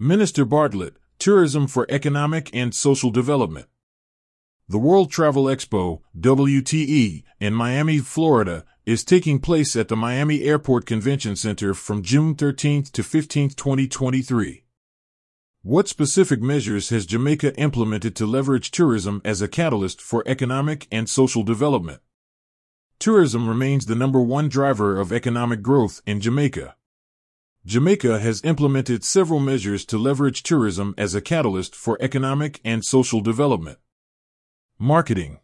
Minister Bartlett, Tourism for Economic and Social Development. The World Travel Expo, WTE, in Miami, Florida, is taking place at the Miami Airport Convention Center from June 13 to 15, 2023. What specific measures has Jamaica implemented to leverage tourism as a catalyst for economic and social development? Tourism remains the number one driver of economic growth in Jamaica. Jamaica has implemented several measures to leverage tourism as a catalyst for economic and social development. Marketing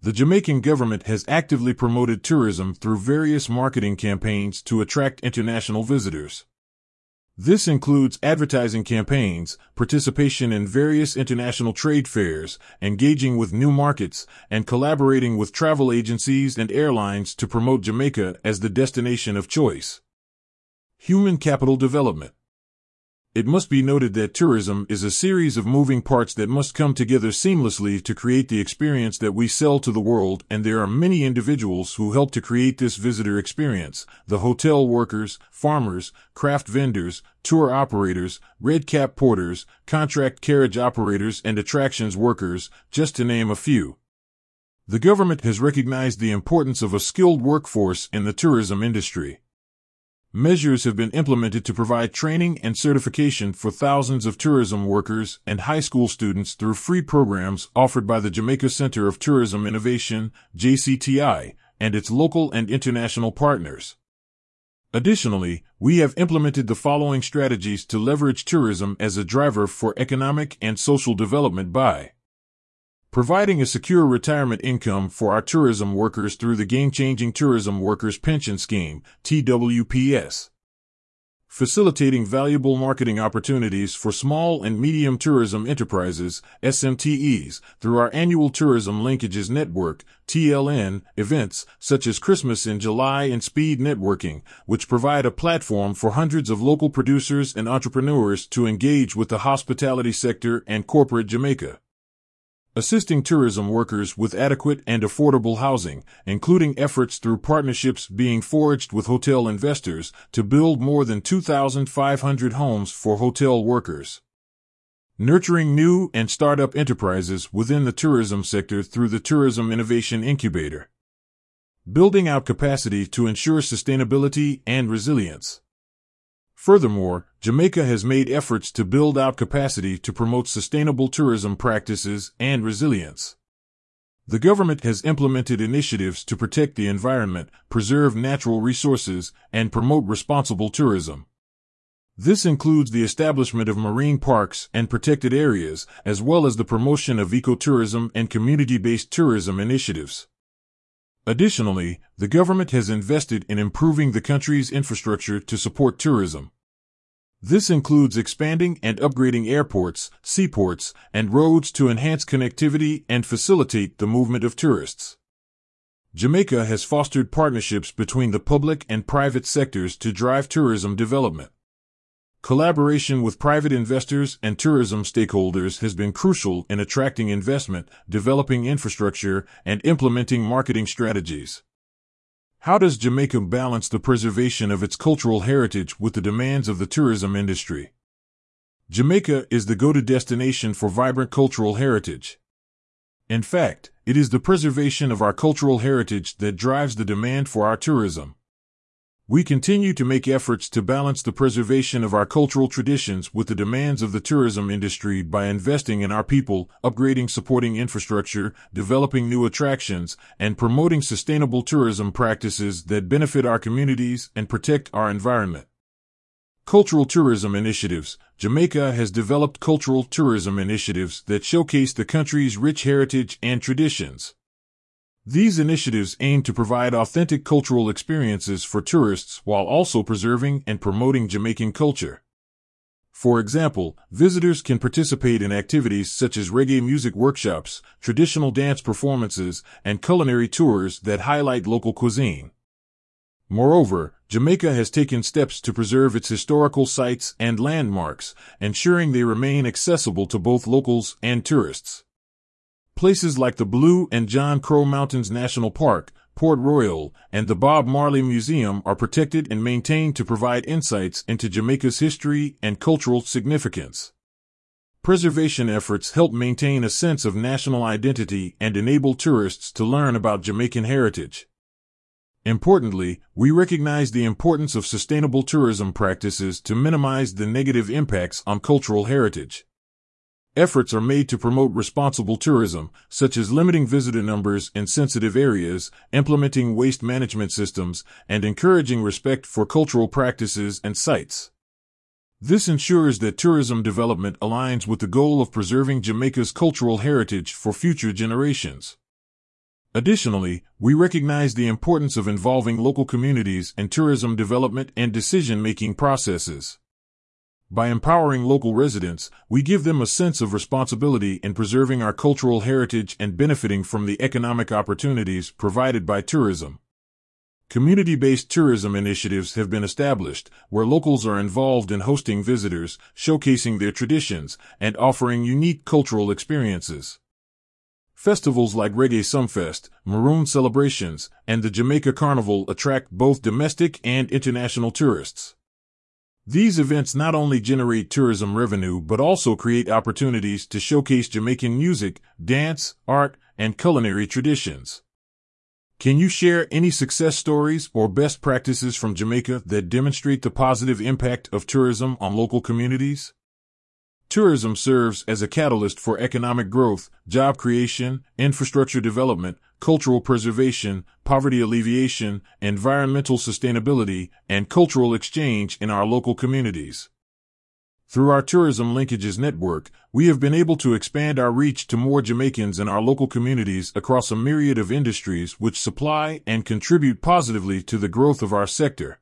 The Jamaican government has actively promoted tourism through various marketing campaigns to attract international visitors. This includes advertising campaigns, participation in various international trade fairs, engaging with new markets, and collaborating with travel agencies and airlines to promote Jamaica as the destination of choice. Human capital development. It must be noted that tourism is a series of moving parts that must come together seamlessly to create the experience that we sell to the world, and there are many individuals who help to create this visitor experience the hotel workers, farmers, craft vendors, tour operators, red cap porters, contract carriage operators, and attractions workers, just to name a few. The government has recognized the importance of a skilled workforce in the tourism industry. Measures have been implemented to provide training and certification for thousands of tourism workers and high school students through free programs offered by the Jamaica Center of Tourism Innovation, JCTI, and its local and international partners. Additionally, we have implemented the following strategies to leverage tourism as a driver for economic and social development by providing a secure retirement income for our tourism workers through the Game Changing Tourism Workers Pension Scheme, TWPS. Facilitating valuable marketing opportunities for small and medium tourism enterprises, SMTEs, through our annual Tourism Linkages Network, TLN, events such as Christmas in July and Speed Networking, which provide a platform for hundreds of local producers and entrepreneurs to engage with the hospitality sector and corporate Jamaica assisting tourism workers with adequate and affordable housing, including efforts through partnerships being forged with hotel investors to build more than 2,500 homes for hotel workers. Nurturing new and startup enterprises within the tourism sector through the Tourism Innovation Incubator. Building out capacity to ensure sustainability and resilience. Furthermore, Jamaica has made efforts to build out capacity to promote sustainable tourism practices and resilience. The government has implemented initiatives to protect the environment, preserve natural resources, and promote responsible tourism. This includes the establishment of marine parks and protected areas, as well as the promotion of ecotourism and community-based tourism initiatives. Additionally, the government has invested in improving the country's infrastructure to support tourism. This includes expanding and upgrading airports, seaports, and roads to enhance connectivity and facilitate the movement of tourists. Jamaica has fostered partnerships between the public and private sectors to drive tourism development. Collaboration with private investors and tourism stakeholders has been crucial in attracting investment, developing infrastructure, and implementing marketing strategies. How does Jamaica balance the preservation of its cultural heritage with the demands of the tourism industry? Jamaica is the go-to destination for vibrant cultural heritage. In fact, it is the preservation of our cultural heritage that drives the demand for our tourism. We continue to make efforts to balance the preservation of our cultural traditions with the demands of the tourism industry by investing in our people, upgrading supporting infrastructure, developing new attractions, and promoting sustainable tourism practices that benefit our communities and protect our environment. Cultural tourism initiatives. Jamaica has developed cultural tourism initiatives that showcase the country's rich heritage and traditions. These initiatives aim to provide authentic cultural experiences for tourists while also preserving and promoting Jamaican culture. For example, visitors can participate in activities such as reggae music workshops, traditional dance performances, and culinary tours that highlight local cuisine. Moreover, Jamaica has taken steps to preserve its historical sites and landmarks, ensuring they remain accessible to both locals and tourists. Places like the Blue and John Crow Mountains National Park, Port Royal, and the Bob Marley Museum are protected and maintained to provide insights into Jamaica's history and cultural significance. Preservation efforts help maintain a sense of national identity and enable tourists to learn about Jamaican heritage. Importantly, we recognize the importance of sustainable tourism practices to minimize the negative impacts on cultural heritage. Efforts are made to promote responsible tourism, such as limiting visitor numbers in sensitive areas, implementing waste management systems, and encouraging respect for cultural practices and sites. This ensures that tourism development aligns with the goal of preserving Jamaica's cultural heritage for future generations. Additionally, we recognize the importance of involving local communities in tourism development and decision-making processes. By empowering local residents, we give them a sense of responsibility in preserving our cultural heritage and benefiting from the economic opportunities provided by tourism. Community based tourism initiatives have been established where locals are involved in hosting visitors, showcasing their traditions, and offering unique cultural experiences. Festivals like Reggae Sumfest, Maroon Celebrations, and the Jamaica Carnival attract both domestic and international tourists. These events not only generate tourism revenue but also create opportunities to showcase Jamaican music, dance, art, and culinary traditions. Can you share any success stories or best practices from Jamaica that demonstrate the positive impact of tourism on local communities? Tourism serves as a catalyst for economic growth, job creation, infrastructure development, cultural preservation, poverty alleviation, environmental sustainability, and cultural exchange in our local communities. Through our Tourism Linkages Network, we have been able to expand our reach to more Jamaicans in our local communities across a myriad of industries which supply and contribute positively to the growth of our sector.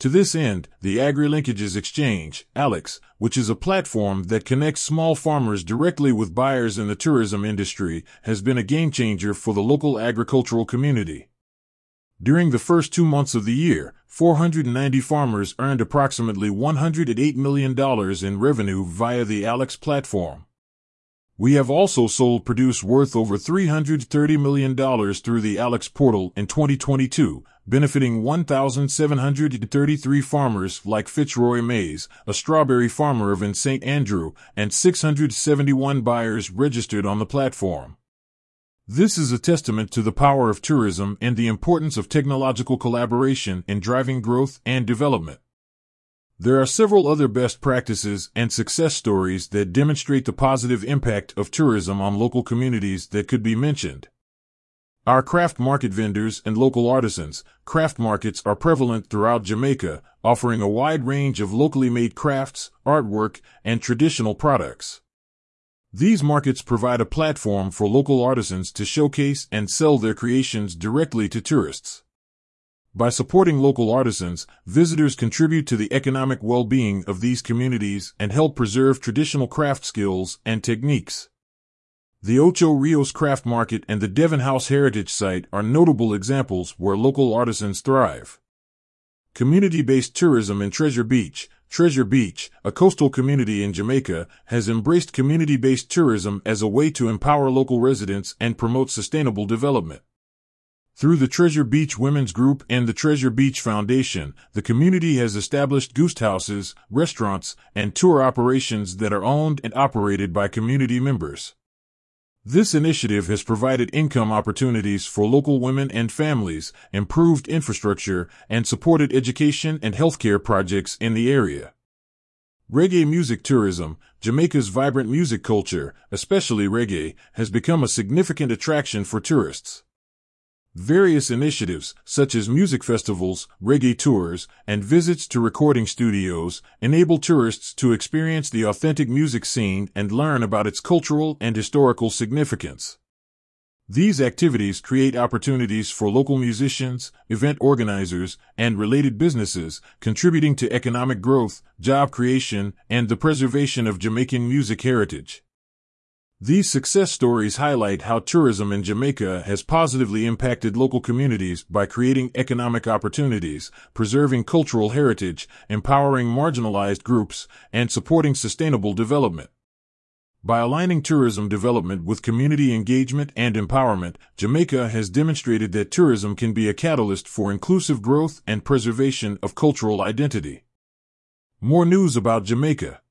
To this end, the AgriLinkages Exchange, ALEX, which is a platform that connects small farmers directly with buyers in the tourism industry, has been a game changer for the local agricultural community. During the first two months of the year, 490 farmers earned approximately $108 million in revenue via the Alex platform. We have also sold produce worth over $330 million through the Alex portal in 2022, benefiting 1,733 farmers like Fitzroy Mays, a strawberry farmer of in St. Andrew, and 671 buyers registered on the platform. This is a testament to the power of tourism and the importance of technological collaboration in driving growth and development. There are several other best practices and success stories that demonstrate the positive impact of tourism on local communities that could be mentioned. Our craft market vendors and local artisans, craft markets are prevalent throughout Jamaica, offering a wide range of locally made crafts, artwork, and traditional products. These markets provide a platform for local artisans to showcase and sell their creations directly to tourists. By supporting local artisans, visitors contribute to the economic well-being of these communities and help preserve traditional craft skills and techniques. The Ocho Rios Craft Market and the Devon House Heritage Site are notable examples where local artisans thrive. Community-based tourism in Treasure Beach, Treasure Beach, a coastal community in Jamaica, has embraced community-based tourism as a way to empower local residents and promote sustainable development. Through the Treasure Beach Women's Group and the Treasure Beach Foundation, the community has established ghost houses, restaurants, and tour operations that are owned and operated by community members. This initiative has provided income opportunities for local women and families, improved infrastructure, and supported education and healthcare projects in the area. Reggae music tourism, Jamaica's vibrant music culture, especially reggae, has become a significant attraction for tourists. Various initiatives, such as music festivals, reggae tours, and visits to recording studios, enable tourists to experience the authentic music scene and learn about its cultural and historical significance. These activities create opportunities for local musicians, event organizers, and related businesses, contributing to economic growth, job creation, and the preservation of Jamaican music heritage. These success stories highlight how tourism in Jamaica has positively impacted local communities by creating economic opportunities, preserving cultural heritage, empowering marginalized groups, and supporting sustainable development. By aligning tourism development with community engagement and empowerment, Jamaica has demonstrated that tourism can be a catalyst for inclusive growth and preservation of cultural identity. More news about Jamaica.